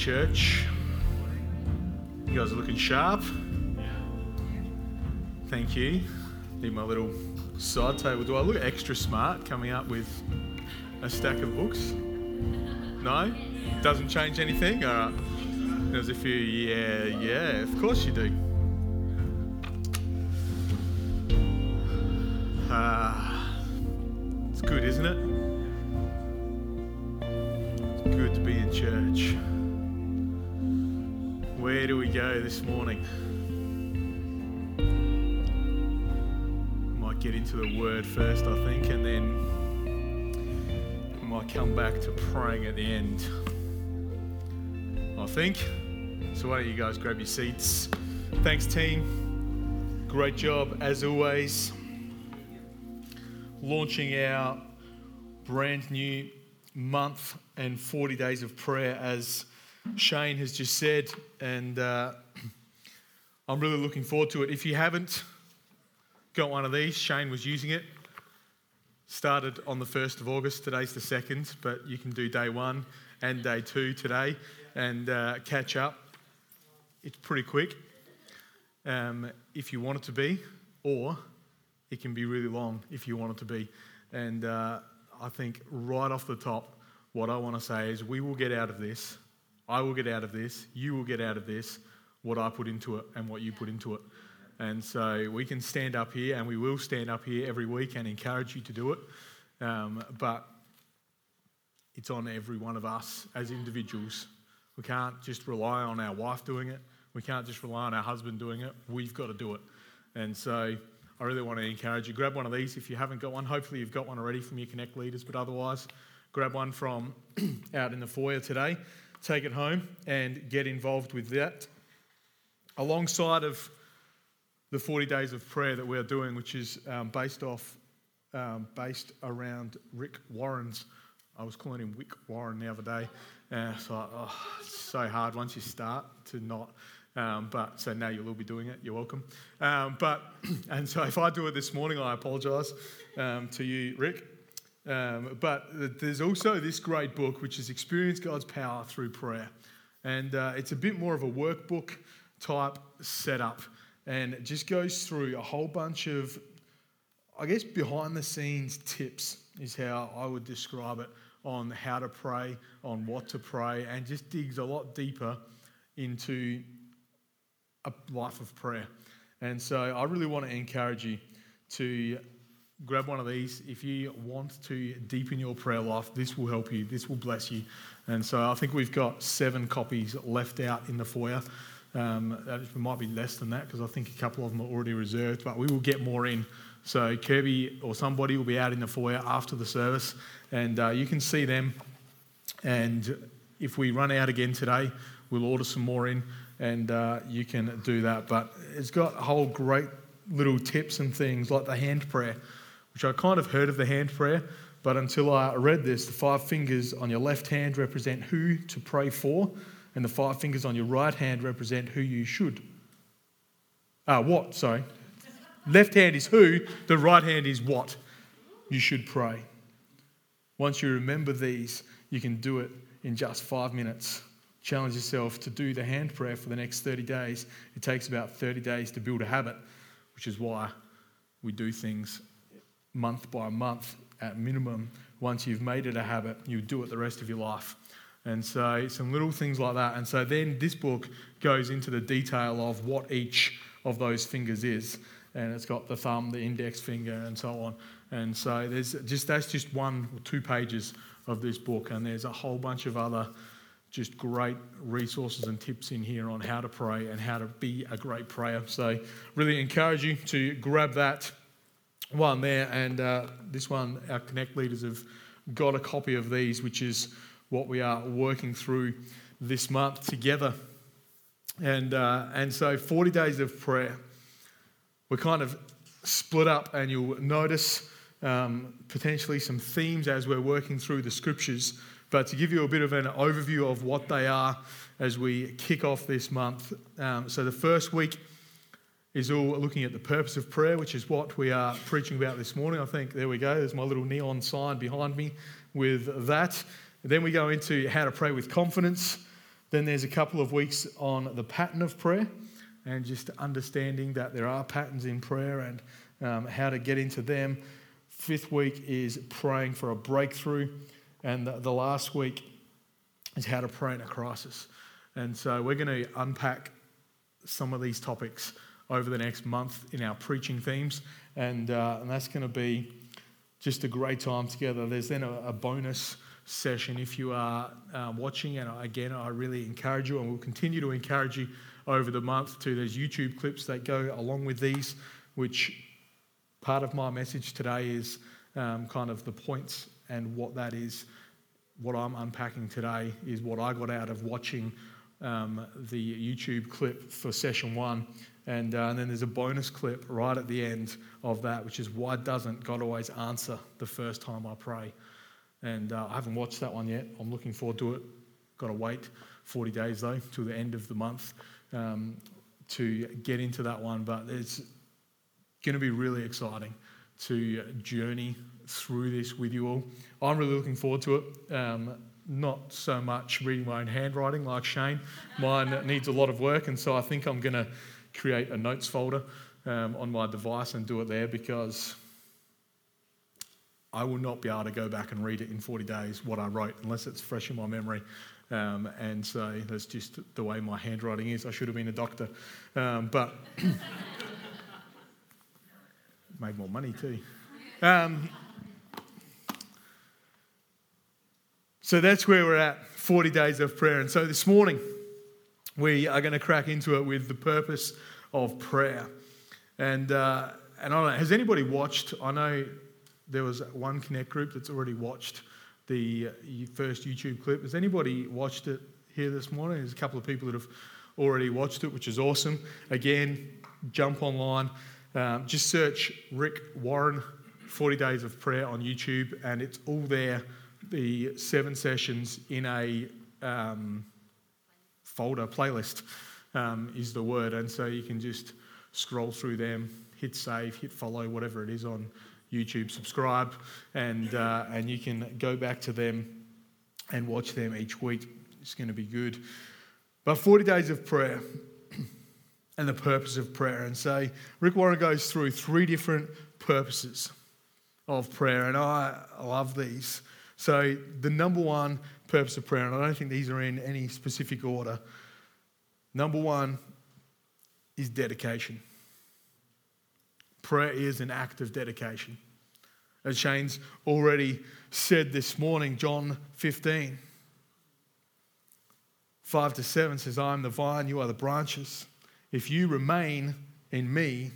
church. You guys are looking sharp. Thank you. Need my little side table. Do I look extra smart coming up with a stack of books? No? Doesn't change anything? All right. There's a few, yeah, yeah, of course you do. Ah, it's good, isn't it? It's good to be in church. Where do we go this morning? Might get into the word first, I think, and then might come back to praying at the end. I think. So, why don't you guys grab your seats? Thanks, team. Great job, as always. Launching our brand new month and 40 days of prayer, as Shane has just said. And uh, I'm really looking forward to it. If you haven't got one of these, Shane was using it. Started on the 1st of August, today's the 2nd, but you can do day one and day two today and uh, catch up. It's pretty quick um, if you want it to be, or it can be really long if you want it to be. And uh, I think right off the top, what I want to say is we will get out of this, I will get out of this, you will get out of this what I put into it and what you put into it. And so we can stand up here and we will stand up here every week and encourage you to do it. Um, but it's on every one of us as individuals. We can't just rely on our wife doing it. We can't just rely on our husband doing it. We've got to do it. And so I really want to encourage you. Grab one of these if you haven't got one. Hopefully, you've got one already from your Connect leaders, but otherwise, grab one from out in the foyer today. Take it home and get involved with that. Alongside of the 40 days of prayer that we're doing, which is um, based off, um, based around Rick Warren's. I was calling him Wick Warren the other day. Uh, so oh, it's so hard once you start to not. Um, but so now you'll all be doing it. You're welcome. Um, but and so if I do it this morning, I apologise um, to you, Rick. Um, but there's also this great book which is Experience God's Power Through Prayer, and uh, it's a bit more of a workbook type setup, and it just goes through a whole bunch of, I guess, behind the scenes tips is how I would describe it on how to pray, on what to pray, and just digs a lot deeper into a life of prayer. And so I really want to encourage you to grab one of these. If you want to deepen your prayer life, this will help you, this will bless you. And so I think we've got seven copies left out in the foyer. Um, it might be less than that because I think a couple of them are already reserved, but we will get more in. So Kirby or somebody will be out in the foyer after the service, and uh, you can see them. And if we run out again today, we'll order some more in, and uh, you can do that. But it's got a whole great little tips and things like the hand prayer, which I kind of heard of the hand prayer, but until I read this, the five fingers on your left hand represent who to pray for, and the five fingers on your right hand represent who you should. Uh, what? Sorry. Left hand is who, the right hand is what you should pray. Once you remember these, you can do it in just five minutes. Challenge yourself to do the hand prayer for the next 30 days. It takes about 30 days to build a habit, which is why we do things month by month at minimum. Once you've made it a habit, you do it the rest of your life. And so, some little things like that. And so, then this book goes into the detail of what each of those fingers is and it's got the thumb, the index finger, and so on. And so there's just that's just one or two pages of this book, and there's a whole bunch of other just great resources and tips in here on how to pray and how to be a great prayer. So really encourage you to grab that one there, and uh, this one our Connect leaders have got a copy of these, which is what we are working through this month together. And, uh, and so 40 days of prayer we're kind of split up, and you'll notice um, potentially some themes as we're working through the scriptures. But to give you a bit of an overview of what they are as we kick off this month. Um, so the first week is all looking at the purpose of prayer, which is what we are preaching about this morning. I think there we go. There's my little neon sign behind me with that. then we go into how to pray with confidence. Then there's a couple of weeks on the pattern of prayer and just understanding that there are patterns in prayer and um, how to get into them. Fifth week is praying for a breakthrough. And the, the last week is how to pray in a crisis. And so we're going to unpack some of these topics over the next month in our preaching themes. And, uh, and that's going to be just a great time together. There's then a, a bonus session if you are um, watching. And again, I really encourage you, and we'll continue to encourage you over the month to those YouTube clips that go along with these, which part of my message today is um, kind of the points and what that is. What I'm unpacking today is what I got out of watching um, the YouTube clip for session one. And, uh, and, then there's a bonus clip right at the end of that, which is why doesn't God always answer the first time I pray? And uh, I haven't watched that one yet. I'm looking forward to it. Got to wait 40 days though, till the end of the month um, to get into that one. But it's going to be really exciting to journey through this with you all. I'm really looking forward to it. Um, not so much reading my own handwriting like Shane. Mine needs a lot of work, and so I think I'm going to create a notes folder um, on my device and do it there because I will not be able to go back and read it in 40 days what I wrote unless it's fresh in my memory. Um, and so that's just the way my handwriting is. I should have been a doctor, um, but made more money too. Um, so that's where we're at 40 days of prayer. And so this morning, we are going to crack into it with the purpose of prayer. And, uh, and I don't know, has anybody watched? I know there was one Connect group that's already watched the uh, first YouTube clip. Has anybody watched it here this morning? There's a couple of people that have already watched it, which is awesome. Again, jump online, um, just search Rick Warren 40 Days of Prayer on YouTube, and it's all there. The seven sessions in a um, folder, playlist um, is the word. And so you can just scroll through them, hit save, hit follow, whatever it is on YouTube, subscribe, and, uh, and you can go back to them and watch them each week. It's going to be good. But 40 days of prayer and the purpose of prayer. And so Rick Warren goes through three different purposes of prayer, and I love these. So, the number one purpose of prayer, and I don't think these are in any specific order. Number one is dedication. Prayer is an act of dedication. As Shane's already said this morning, John 15, 5 to 7 says, I am the vine, you are the branches. If you remain in me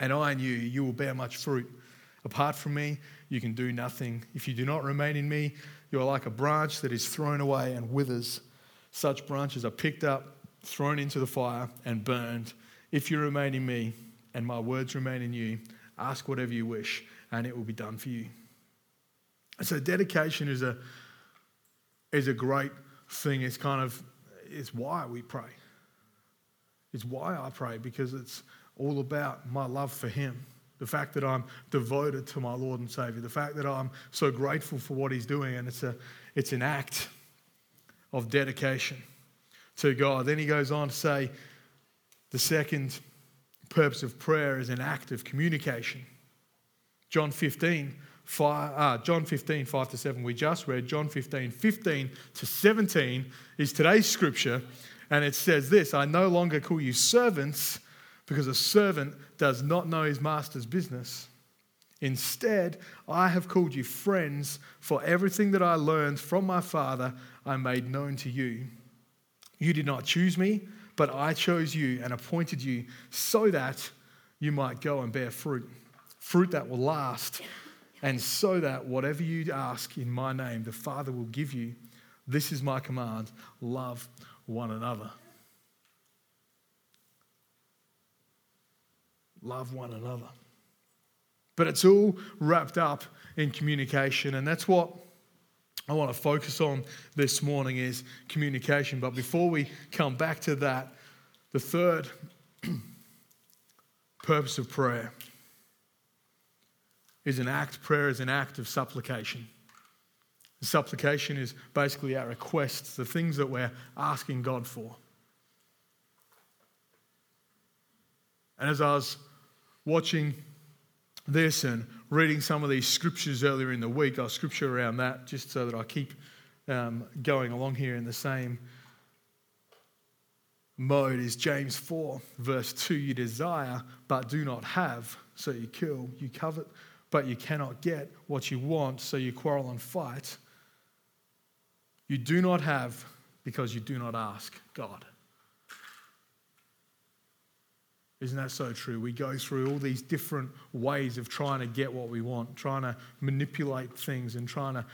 and I in you, you will bear much fruit. Apart from me, you can do nothing. If you do not remain in me, you are like a branch that is thrown away and withers. Such branches are picked up, thrown into the fire, and burned. If you remain in me, and my words remain in you, ask whatever you wish, and it will be done for you. So dedication is a is a great thing. It's kind of it's why we pray. It's why I pray because it's all about my love for Him. The fact that I'm devoted to my Lord and Savior. The fact that I'm so grateful for what He's doing, and it's a it's an act of dedication to God. Then He goes on to say, the second purpose of prayer is an act of communication. John 15, 5, uh, John 15, 5 to 7, we just read. John 15, 15 to 17 is today's scripture. And it says this I no longer call you servants because a servant does not know his master's business. Instead, I have called you friends, for everything that I learned from my Father I made known to you. You did not choose me but I chose you and appointed you so that you might go and bear fruit, fruit that will last, and so that whatever you ask in my name, the Father will give you. This is my command love one another. Love one another. But it's all wrapped up in communication, and that's what I want to focus on this morning is communication. But before we come back to that, the third purpose of prayer is an act, prayer is an act of supplication. Supplication is basically our requests, the things that we're asking God for. And as I was watching this and reading some of these scriptures earlier in the week, I'll scripture around that just so that I keep um, going along here in the same mode is James 4, verse 2. You desire, but do not have, so you kill. You covet, but you cannot get what you want, so you quarrel and fight. You do not have because you do not ask God. Isn't that so true? We go through all these different ways of trying to get what we want, trying to manipulate things and trying to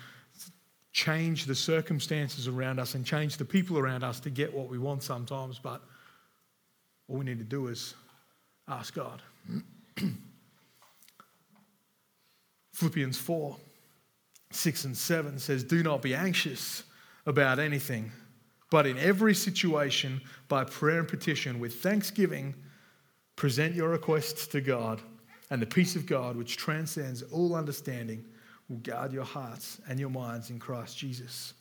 change the circumstances around us and change the people around us to get what we want sometimes, but all we need to do is ask God. Philippians 4 6 and 7 says, Do not be anxious about anything, but in every situation, by prayer and petition, with thanksgiving, present your requests to God, and the peace of God, which transcends all understanding, will guard your hearts and your minds in Christ Jesus.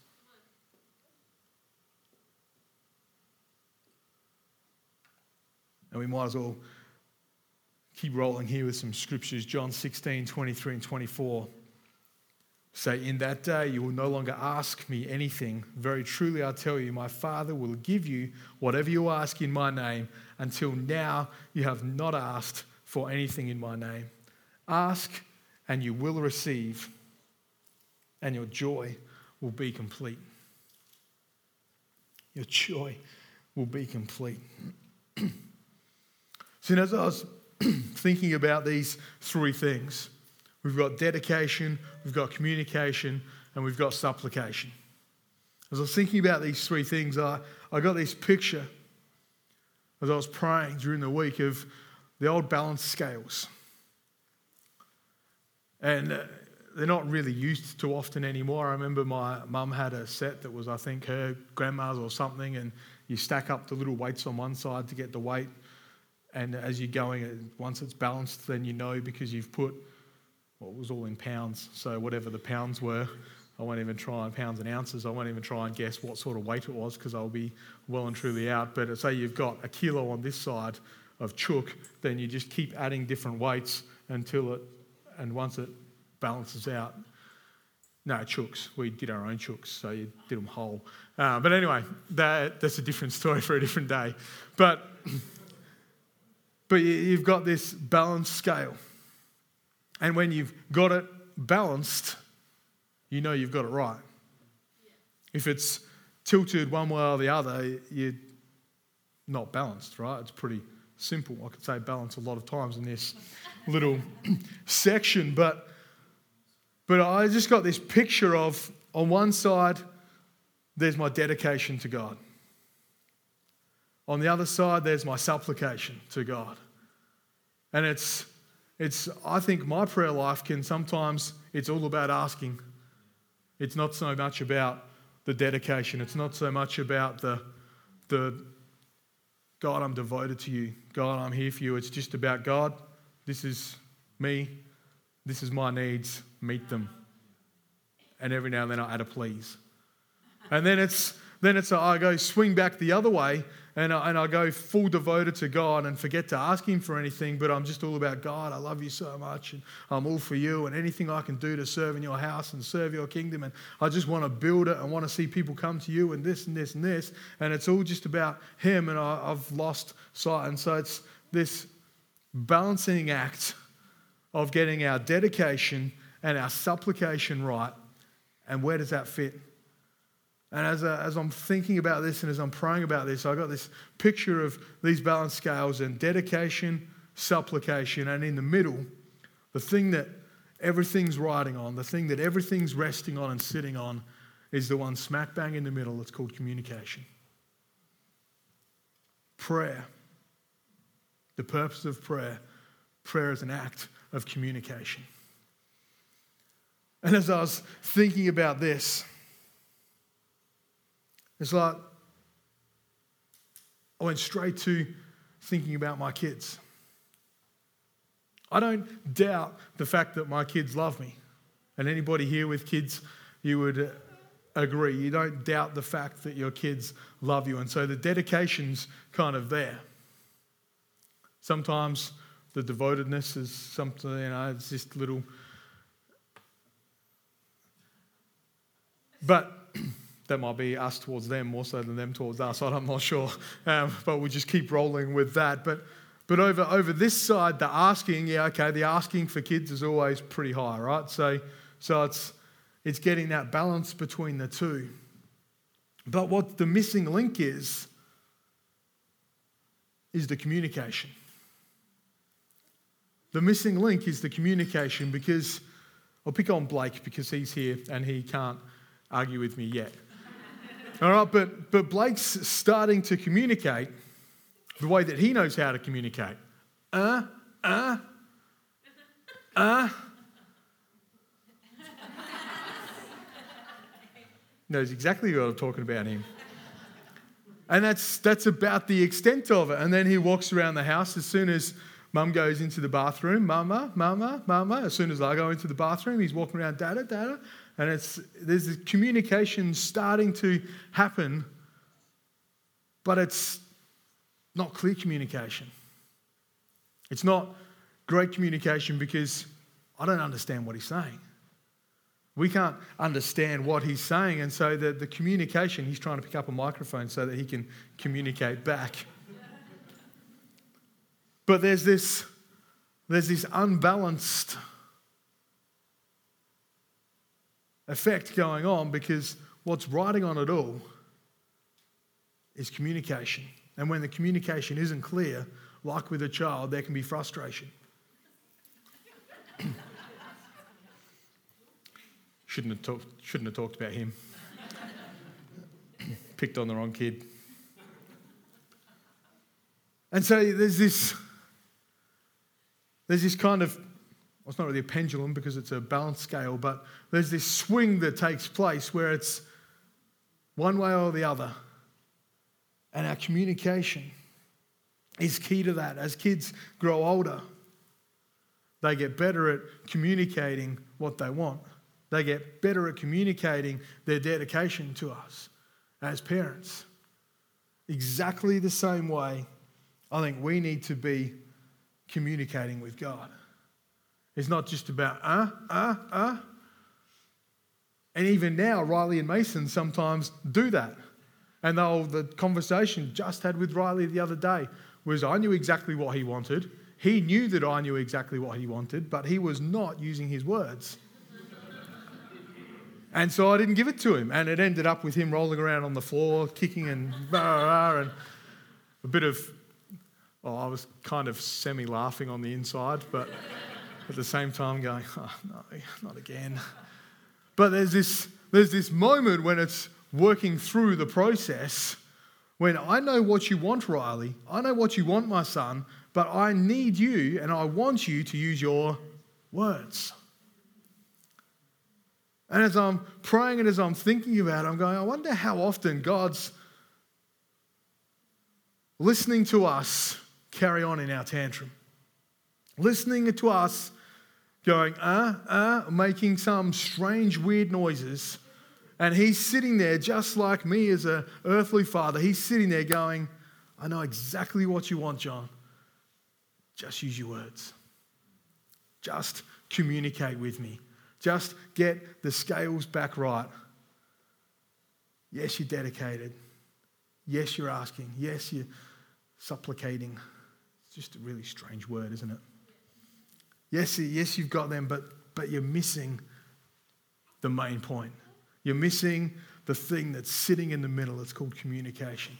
And we might as well keep rolling here with some scriptures. John 16, 23 and 24 say, In that day you will no longer ask me anything. Very truly I tell you, my Father will give you whatever you ask in my name. Until now you have not asked for anything in my name. Ask and you will receive, and your joy will be complete. Your joy will be complete. so, as I was thinking about these three things, we've got dedication, we've got communication, and we've got supplication. As I was thinking about these three things, I, I got this picture as I was praying during the week of the old balance scales. And uh, they're not really used too often anymore. I remember my mum had a set that was, I think, her grandma's or something, and you stack up the little weights on one side to get the weight. And as you're going, uh, once it's balanced, then you know because you've put, well, it was all in pounds, so whatever the pounds were, I won't even try and pounds and ounces. I won't even try and guess what sort of weight it was because I'll be well and truly out. But say you've got a kilo on this side of chook, then you just keep adding different weights until it, and once it balances out. No, chooks. We did our own chooks, so you did them whole. Uh, but anyway, that, that's a different story for a different day. But, but you've got this balanced scale. And when you've got it balanced, you know you've got it right. If it's tilted one way or the other, you're not balanced, right? It's pretty simple. I could say balance a lot of times in this little section, but but I just got this picture of on one side, there's my dedication to God. On the other side, there's my supplication to God. And it's, it's, I think my prayer life can sometimes, it's all about asking. It's not so much about the dedication. It's not so much about the, the God, I'm devoted to you. God, I'm here for you. It's just about God, this is me. This is my needs meet them. And every now and then I add a please. And then it's then it's a, I go swing back the other way and I, and I go full devoted to God and forget to ask Him for anything, but I'm just all about God. I love you so much and I'm all for you and anything I can do to serve in your house and serve your kingdom. And I just want to build it. and want to see people come to you and this and this and this. And it's all just about Him and I, I've lost sight. And so it's this balancing act of getting our dedication and our supplication right. And where does that fit? And as, uh, as I'm thinking about this and as I'm praying about this, I got this picture of these balance scales and dedication, supplication, and in the middle, the thing that everything's riding on, the thing that everything's resting on and sitting on, is the one smack bang in the middle. It's called communication. Prayer. The purpose of prayer. Prayer is an act of communication. And as I was thinking about this, it's like I went straight to thinking about my kids. I don't doubt the fact that my kids love me. And anybody here with kids you would uh, agree. You don't doubt the fact that your kids love you. And so the dedication's kind of there. Sometimes the devotedness is something, you know, it's just little. But that might be us towards them more so than them towards us. I'm not sure. Um, but we'll just keep rolling with that. But, but over, over this side, the asking, yeah, okay, the asking for kids is always pretty high, right? So, so it's, it's getting that balance between the two. But what the missing link is, is the communication. The missing link is the communication because I'll pick on Blake because he's here and he can't argue with me yet. All right, but, but Blake's starting to communicate the way that he knows how to communicate. Uh, uh, uh. knows exactly what I'm talking about him. And that's, that's about the extent of it. And then he walks around the house as soon as Mum goes into the bathroom, mama, mama, mama. As soon as I go into the bathroom, he's walking around, dada, dada. And it's, there's a communication starting to happen, but it's not clear communication. It's not great communication because I don't understand what he's saying. We can't understand what he's saying, and so the, the communication, he's trying to pick up a microphone so that he can communicate back. But there's this, there's this unbalanced effect going on because what's riding on it all is communication. And when the communication isn't clear, like with a child, there can be frustration. shouldn't, have talk, shouldn't have talked about him. Picked on the wrong kid. And so there's this there's this kind of, well, it's not really a pendulum because it's a balance scale, but there's this swing that takes place where it's one way or the other. And our communication is key to that. As kids grow older, they get better at communicating what they want. They get better at communicating their dedication to us as parents. Exactly the same way, I think we need to be communicating with God. It's not just about, uh, uh, uh. And even now, Riley and Mason sometimes do that. And the conversation just had with Riley the other day was I knew exactly what he wanted. He knew that I knew exactly what he wanted, but he was not using his words. and so I didn't give it to him. And it ended up with him rolling around on the floor, kicking and, and a bit of well, I was kind of semi laughing on the inside, but at the same time going, oh, no, not again. But there's this, there's this moment when it's working through the process when I know what you want, Riley. I know what you want, my son, but I need you and I want you to use your words. And as I'm praying and as I'm thinking about it, I'm going, I wonder how often God's listening to us carry on in our tantrum. Listening to us going, uh, uh, making some strange, weird noises. And he's sitting there just like me as an earthly father. He's sitting there going, I know exactly what you want, John. Just use your words. Just communicate with me. Just get the scales back right. Yes, you're dedicated. Yes, you're asking. Yes, you're supplicating. It's just a really strange word, isn't it? Yes, yes, you've got them, but, but you're missing the main point. You're missing the thing that's sitting in the middle. It's called communication.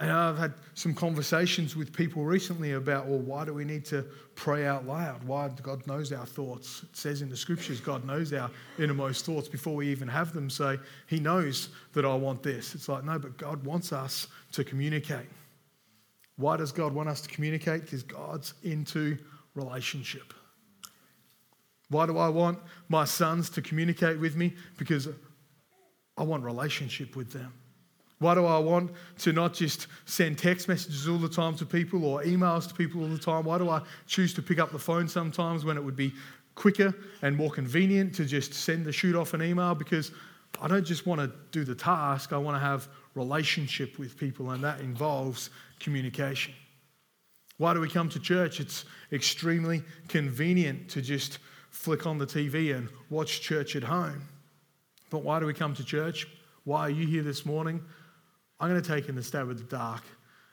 And I've had some conversations with people recently about, well, why do we need to pray out loud? Why God knows our thoughts. It says in the scriptures, God knows our innermost thoughts before we even have them. So He knows that I want this. It's like, no, but God wants us to communicate. Why does God want us to communicate? Because God's into relationship. Why do I want my sons to communicate with me? Because I want relationship with them. Why do I want to not just send text messages all the time to people or emails to people all the time? Why do I choose to pick up the phone sometimes when it would be quicker and more convenient to just send the shoot off an email because I don't just want to do the task, I want to have relationship with people, and that involves communication. Why do we come to church? It's extremely convenient to just flick on the TV and watch church at home. But why do we come to church? Why are you here this morning? I'm going to take in the stab of the dark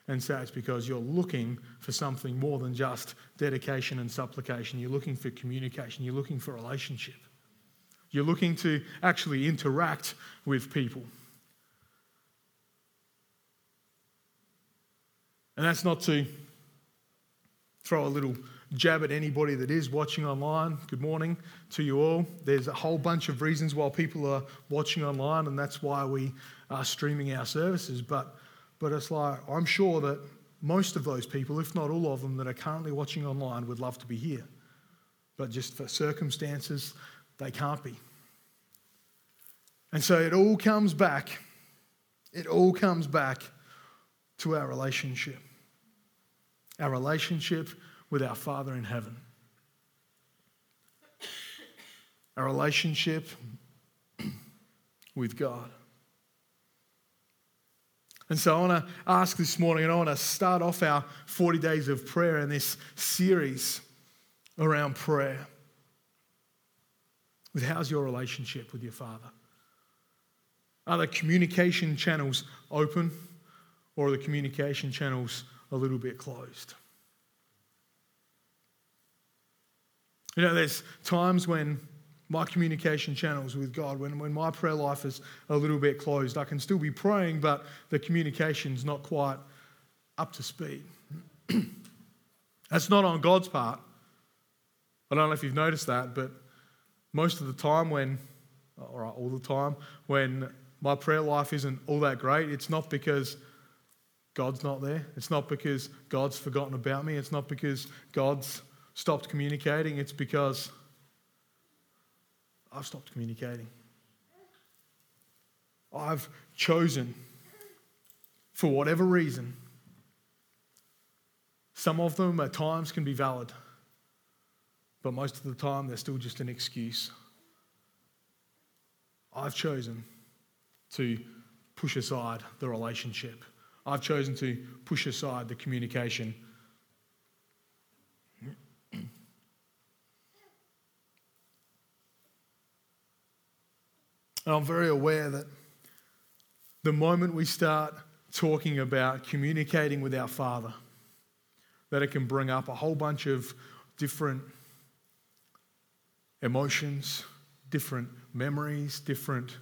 and say it's because you're looking for something more than just dedication and supplication. You're looking for communication, you're looking for relationship. You're looking to actually interact with people. And that's not to throw a little jab at anybody that is watching online. Good morning to you all. There's a whole bunch of reasons why people are watching online, and that's why we are streaming our services. But, but it's like, I'm sure that most of those people, if not all of them, that are currently watching online would love to be here. But just for circumstances, they can't be. And so it all comes back, it all comes back to our relationship. Our relationship with our Father in heaven. Our relationship with God. And so I want to ask this morning, and I want to start off our 40 days of prayer in this series around prayer with how's your relationship with your Father? Are the communication channels open or the communication channels a little bit closed? You know, there's times when my communication channels with God, when, when my prayer life is a little bit closed, I can still be praying, but the communication's not quite up to speed. That's not on God's part. I don't know if you've noticed that, but most of the time when, or all the time, when my prayer life isn't all that great, it's not because God's not there. It's not because God's forgotten about me. It's not because God's stopped communicating, it's because I've stopped communicating. I've chosen, for whatever reason, some of them at times can be valid, but most of the time they're still just an excuse. I've chosen to push aside the relationship. I've chosen to push aside the communication. And I'm very aware that the moment we start talking about communicating with our Father, that it can bring up a whole bunch of different emotions, different memories, different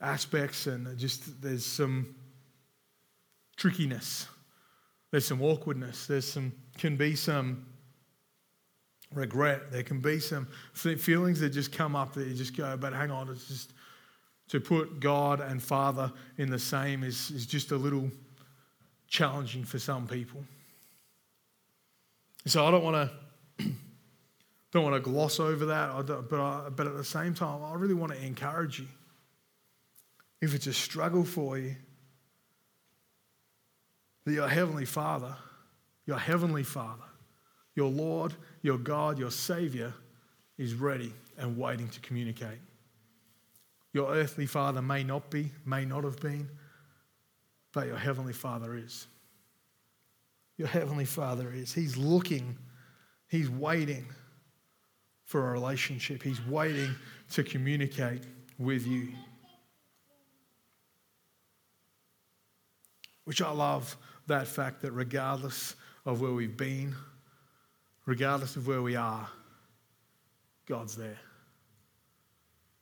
aspects, and just there's some trickiness, there's some awkwardness, there's some can be some regret, there can be some feelings that just come up that you just go, but hang on, it's just to put God and Father in the same is, is just a little challenging for some people. So I don't want to don't want to gloss over that, but, I, but at the same time, I really want to encourage you. If it's a struggle for you, that your Heavenly Father, your Heavenly Father, your Lord, your God, your Savior is ready and waiting to communicate. Your earthly father may not be, may not have been, but your heavenly father is. Your heavenly father is. He's looking, he's waiting for a relationship, he's waiting to communicate with you. Which I love that fact that regardless of where we've been, regardless of where we are, God's there.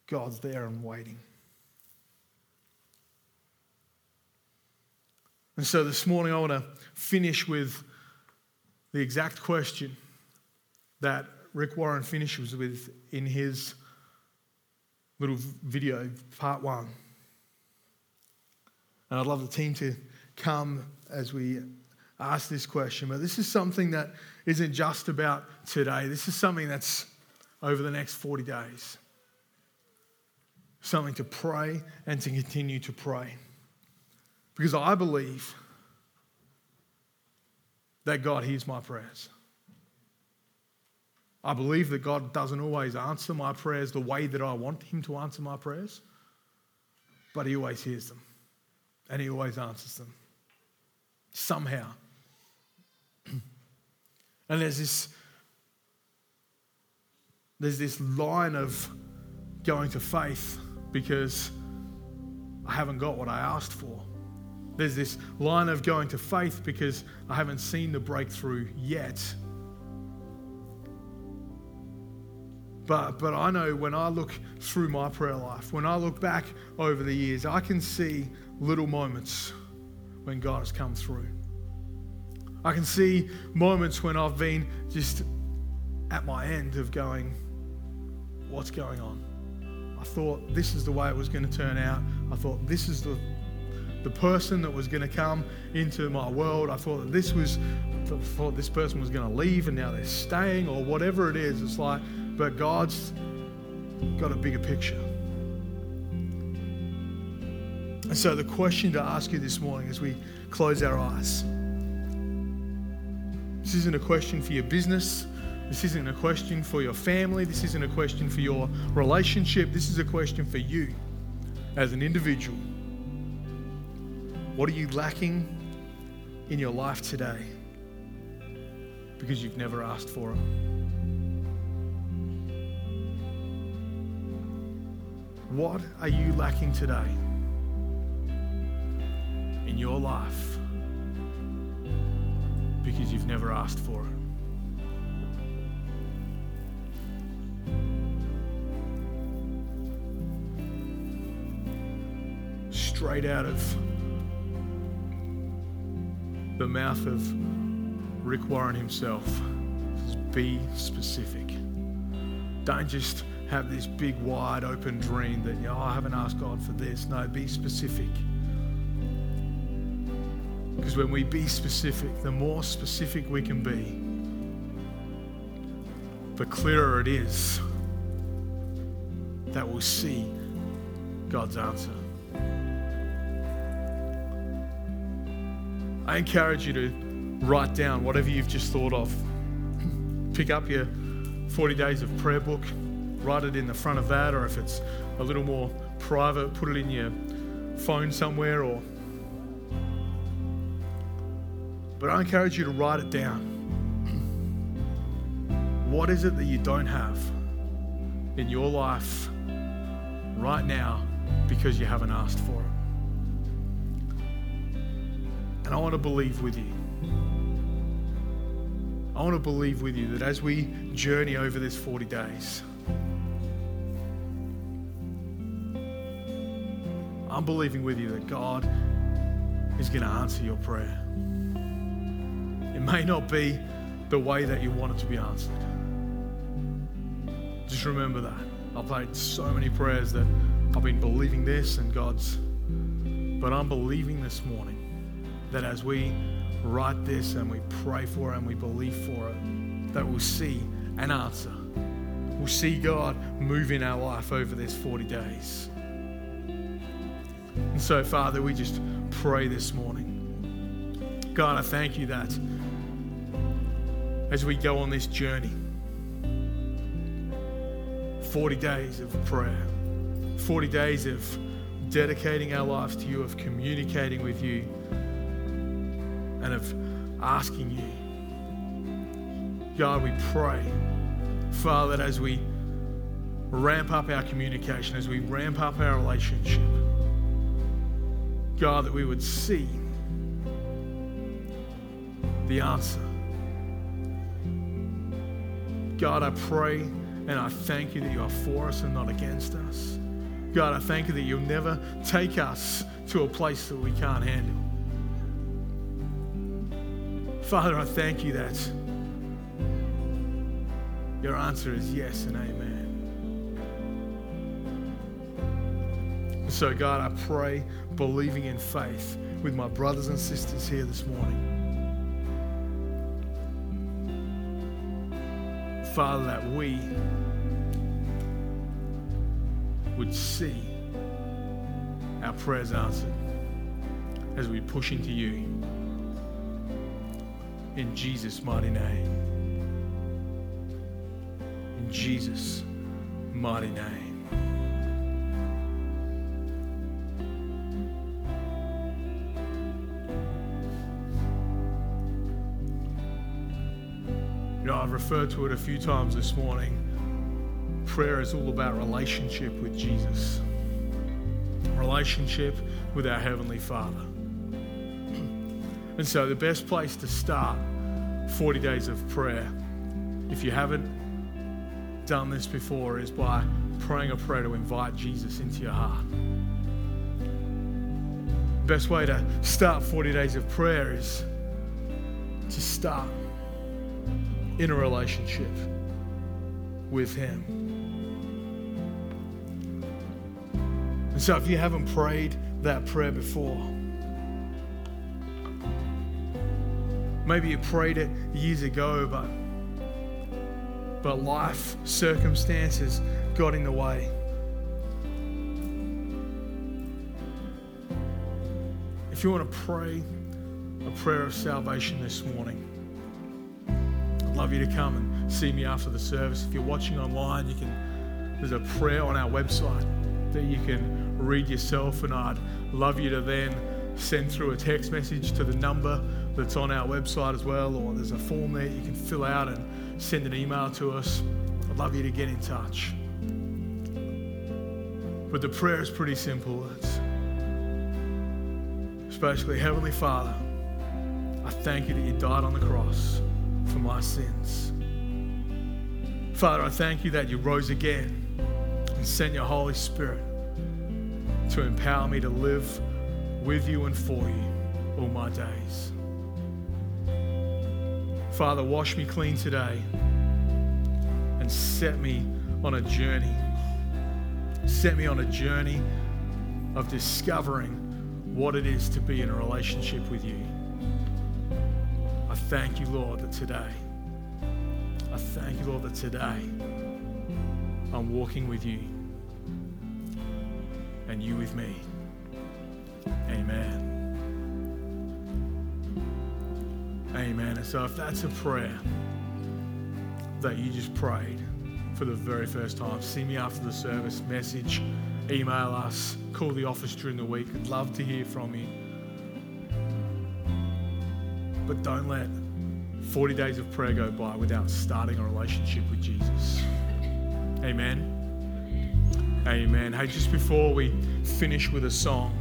God's there and waiting. And so this morning, I want to finish with the exact question that Rick Warren finishes with in his little video, part one. And I'd love the team to come as we ask this question. But this is something that isn't just about today, this is something that's over the next 40 days something to pray and to continue to pray. Because I believe that God hears my prayers. I believe that God doesn't always answer my prayers the way that I want Him to answer my prayers, but He always hears them and He always answers them somehow. and there's this there's this line of going to faith because I haven't got what I asked for. There's this line of going to faith because I haven't seen the breakthrough yet. But, but I know when I look through my prayer life, when I look back over the years, I can see little moments when God has come through. I can see moments when I've been just at my end of going, What's going on? I thought this is the way it was going to turn out. I thought this is the the person that was going to come into my world. I thought that this was, I thought this person was going to leave and now they're staying or whatever it is. It's like, but God's got a bigger picture. And so the question to ask you this morning as we close our eyes this isn't a question for your business. This isn't a question for your family. This isn't a question for your relationship. This is a question for you as an individual. What are you lacking in your life today because you've never asked for it? What are you lacking today in your life because you've never asked for it? Straight out of the mouth of Rick Warren himself be specific. Don't just have this big, wide open dream that, you know, I haven't asked God for this. No, be specific. Because when we be specific, the more specific we can be, the clearer it is that we'll see God's answer. I encourage you to write down whatever you've just thought of. Pick up your 40 days of prayer book, write it in the front of that, or if it's a little more private, put it in your phone somewhere or but I encourage you to write it down. What is it that you don't have in your life right now because you haven't asked for it? And I want to believe with you. I want to believe with you that as we journey over this 40 days, I'm believing with you that God is going to answer your prayer. It may not be the way that you want it to be answered. Just remember that. I've prayed so many prayers that I've been believing this and God's, but I'm believing this morning that as we write this and we pray for it and we believe for it, that we'll see an answer. We'll see God move in our life over this 40 days. And so, Father, we just pray this morning. God, I thank you that as we go on this journey, 40 days of prayer, 40 days of dedicating our lives to you, of communicating with you, and of asking you. God, we pray, Father, that as we ramp up our communication, as we ramp up our relationship, God, that we would see the answer. God, I pray and I thank you that you are for us and not against us. God, I thank you that you'll never take us to a place that we can't handle. Father, I thank you that your answer is yes and amen. So, God, I pray, believing in faith with my brothers and sisters here this morning. Father, that we would see our prayers answered as we push into you in Jesus' mighty name. In Jesus' mighty name. Referred to it a few times this morning. Prayer is all about relationship with Jesus, relationship with our Heavenly Father. And so, the best place to start 40 days of prayer, if you haven't done this before, is by praying a prayer to invite Jesus into your heart. Best way to start 40 days of prayer is to start in a relationship with Him. And so, if you haven't prayed that prayer before, maybe you prayed it years ago, but but life circumstances got in the way. If you want to pray a prayer of salvation this morning, love you to come and see me after the service. If you're watching online, you can there's a prayer on our website that you can read yourself, and I'd love you to then send through a text message to the number that's on our website as well, or there's a form there you can fill out and send an email to us. I'd love you to get in touch. But the prayer is pretty simple. It's, it's basically Heavenly Father, I thank you that you died on the cross for my sins. Father, I thank you that you rose again and sent your Holy Spirit to empower me to live with you and for you all my days. Father, wash me clean today and set me on a journey. Set me on a journey of discovering what it is to be in a relationship with you. I thank you, Lord, that today, I thank you, Lord, that today I'm walking with you and you with me. Amen. Amen. And so if that's a prayer that you just prayed for the very first time, see me after the service, message, email us, call the office during the week. I'd love to hear from you. But don't let 40 days of prayer go by without starting a relationship with Jesus. Amen. Amen. Hey, just before we finish with a song,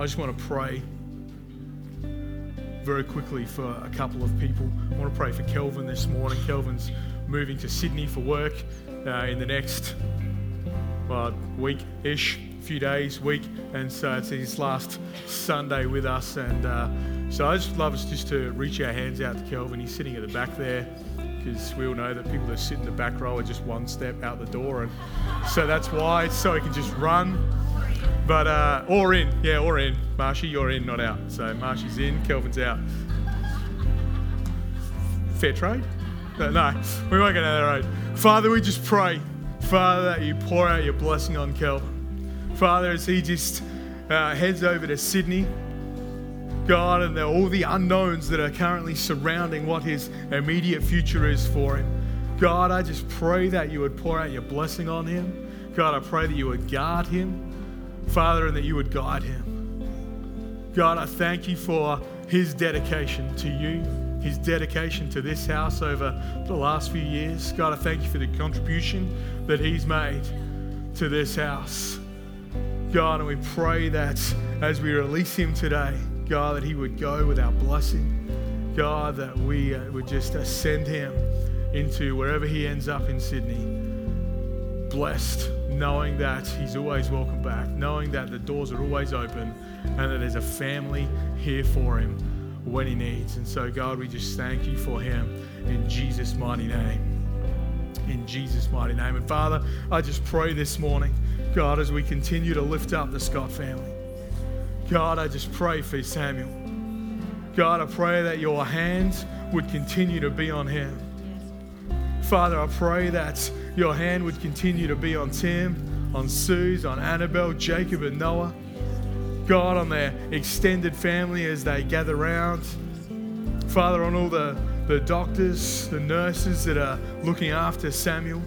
I just want to pray very quickly for a couple of people. I want to pray for Kelvin this morning. Kelvin's moving to Sydney for work uh, in the next uh, week ish, few days, week, and so it's his last Sunday with us. And uh, so I just love us just to reach our hands out to Kelvin. He's sitting at the back there because we all know that people that sit in the back row are just one step out the door, and so that's why, so he can just run but, uh, or in, yeah, or in. Marshy, you're in, not out. So Marshy's in, Kelvin's out. Fair trade? No, no, we won't go down that road. Father, we just pray, Father, that you pour out your blessing on Kelvin. Father, as he just uh, heads over to Sydney, God, and the, all the unknowns that are currently surrounding what his immediate future is for him. God, I just pray that you would pour out your blessing on him. God, I pray that you would guard him. Father, and that you would guide him. God, I thank you for his dedication to you, his dedication to this house over the last few years. God, I thank you for the contribution that he's made to this house. God, and we pray that as we release him today, God, that he would go with our blessing. God, that we uh, would just send him into wherever he ends up in Sydney, blessed knowing that He's always welcome back, knowing that the doors are always open, and that there's a family here for Him when He needs. And so, God, we just thank you for Him in Jesus' mighty name. In Jesus' mighty name. And Father, I just pray this morning, God, as we continue to lift up the Scott family. God, I just pray for Samuel. God, I pray that your hands would continue to be on him. Father, I pray that your hand would continue to be on Tim, on Suze, on Annabelle, Jacob, and Noah. God, on their extended family as they gather round. Father, on all the, the doctors, the nurses that are looking after Samuel.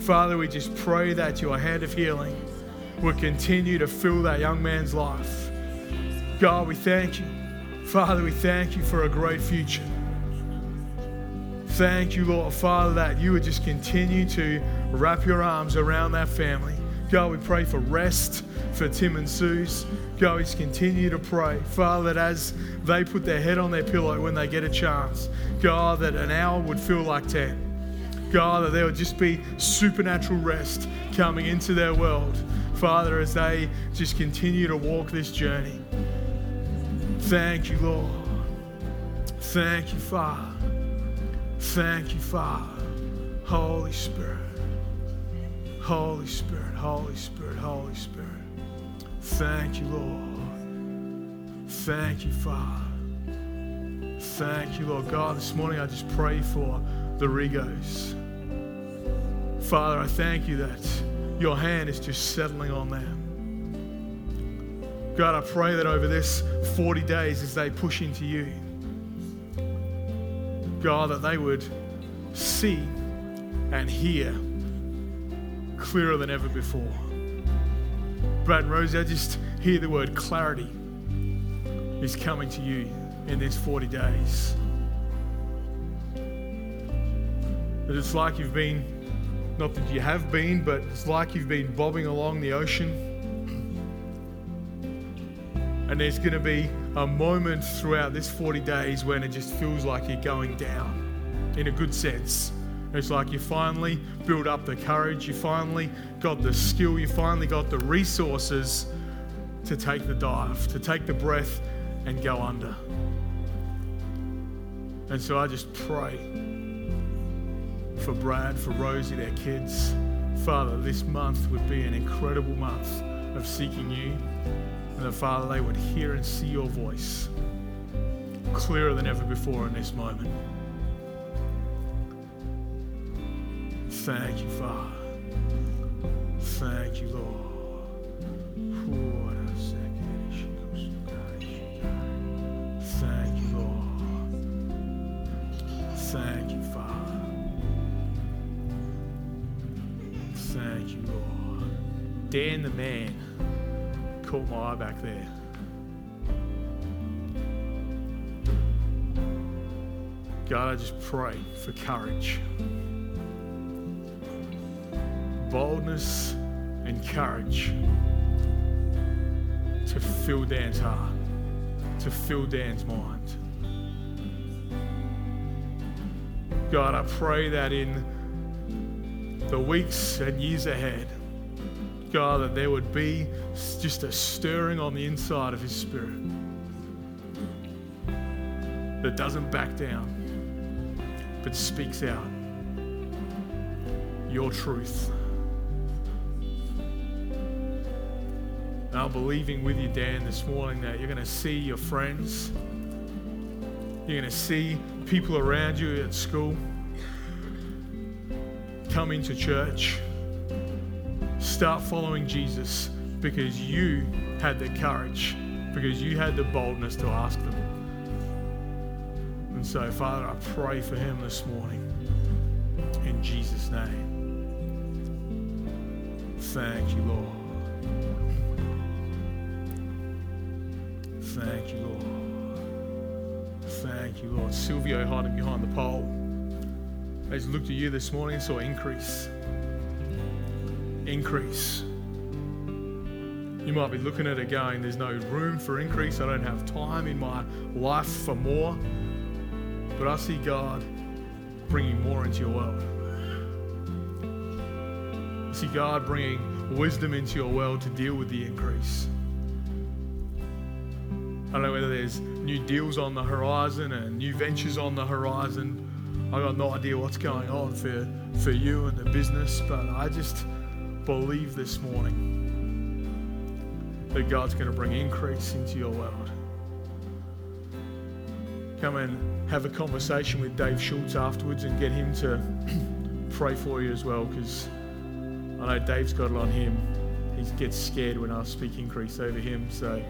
Father, we just pray that your hand of healing will continue to fill that young man's life. God, we thank you. Father, we thank you for a great future. Thank you, Lord, Father, that you would just continue to wrap your arms around that family. God, we pray for rest for Tim and Suze. God, we just continue to pray, Father, that as they put their head on their pillow when they get a chance, God, that an hour would feel like 10. God, that there would just be supernatural rest coming into their world. Father, as they just continue to walk this journey. Thank you, Lord. Thank you, Father. Thank you, Father. Holy Spirit. Holy Spirit, Holy Spirit, Holy Spirit. Thank you, Lord. Thank you, Father. Thank you, Lord God. This morning I just pray for the Rigos. Father, I thank you that your hand is just settling on them. God, I pray that over this 40 days as they push into you, God, that they would see and hear clearer than ever before. Brad and Rosie, I just hear the word clarity is coming to you in these 40 days. That it's like you've been, not that you have been, but it's like you've been bobbing along the ocean. And there's going to be a moment throughout this 40 days when it just feels like you're going down in a good sense. It's like you finally built up the courage, you finally got the skill, you finally got the resources to take the dive, to take the breath and go under. And so I just pray for Brad, for Rosie, their kids. Father, this month would be an incredible month of seeking you. And that, Father, they would hear and see your voice clearer than ever before in this moment. Thank you, Father. Thank you, Lord. Thank you, Lord. Thank you, Father. Thank you, Lord. Dan the man caught my eye back there. God, I just pray for courage boldness and courage to fill Dan's heart, to fill Dan's mind. God, I pray that in the weeks and years ahead, God, that there would be just a stirring on the inside of his spirit that doesn't back down, but speaks out your truth. And I'm believing with you, Dan, this morning that you're going to see your friends. You're going to see people around you at school come into church. Start following Jesus because you had the courage, because you had the boldness to ask them. And so, Father, I pray for him this morning. In Jesus' name. Thank you, Lord. Thank you, Lord. Thank you, Lord. Silvio hiding behind the pole. Just looked at you this morning and saw increase. Increase. You might be looking at it going, there's no room for increase. I don't have time in my life for more. But I see God bringing more into your world. I see God bringing wisdom into your world to deal with the increase. I don't know whether there's new deals on the horizon and new ventures on the horizon. I've got no idea what's going on for, for you and the business, but I just believe this morning that God's going to bring increase into your world. Come and have a conversation with Dave Schultz afterwards and get him to pray for you as well, because I know Dave's got it on him. He gets scared when I speak increase over him, so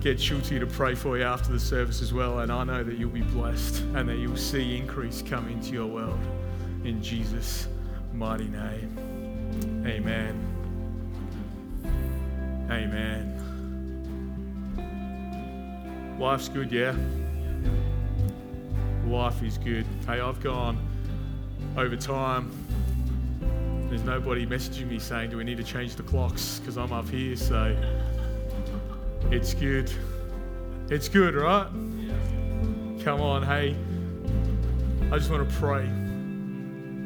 get Schulte to pray for you after the service as well. And I know that you'll be blessed and that you'll see increase come into your world in Jesus' mighty name. Amen. Amen. Life's good, yeah? Life is good. Hey, I've gone over time. There's nobody messaging me saying, Do we need to change the clocks? Because I'm up here, so it's good. It's good, right? Come on, hey. I just want to pray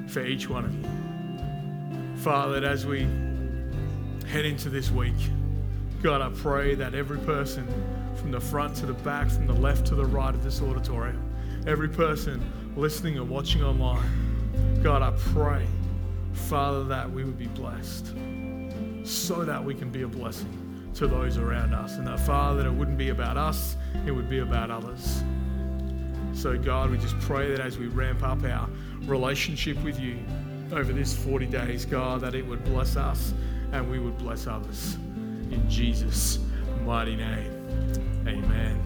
for each one of you. Father, as we head into this week, God, I pray that every person from the front to the back, from the left to the right of this auditorium, every person listening and watching online, God, I pray, Father, that we would be blessed so that we can be a blessing to those around us. And that, Father, that it wouldn't be about us, it would be about others. So, God, we just pray that as we ramp up our relationship with you over this 40 days, God, that it would bless us and we would bless others. In Jesus' mighty name, amen.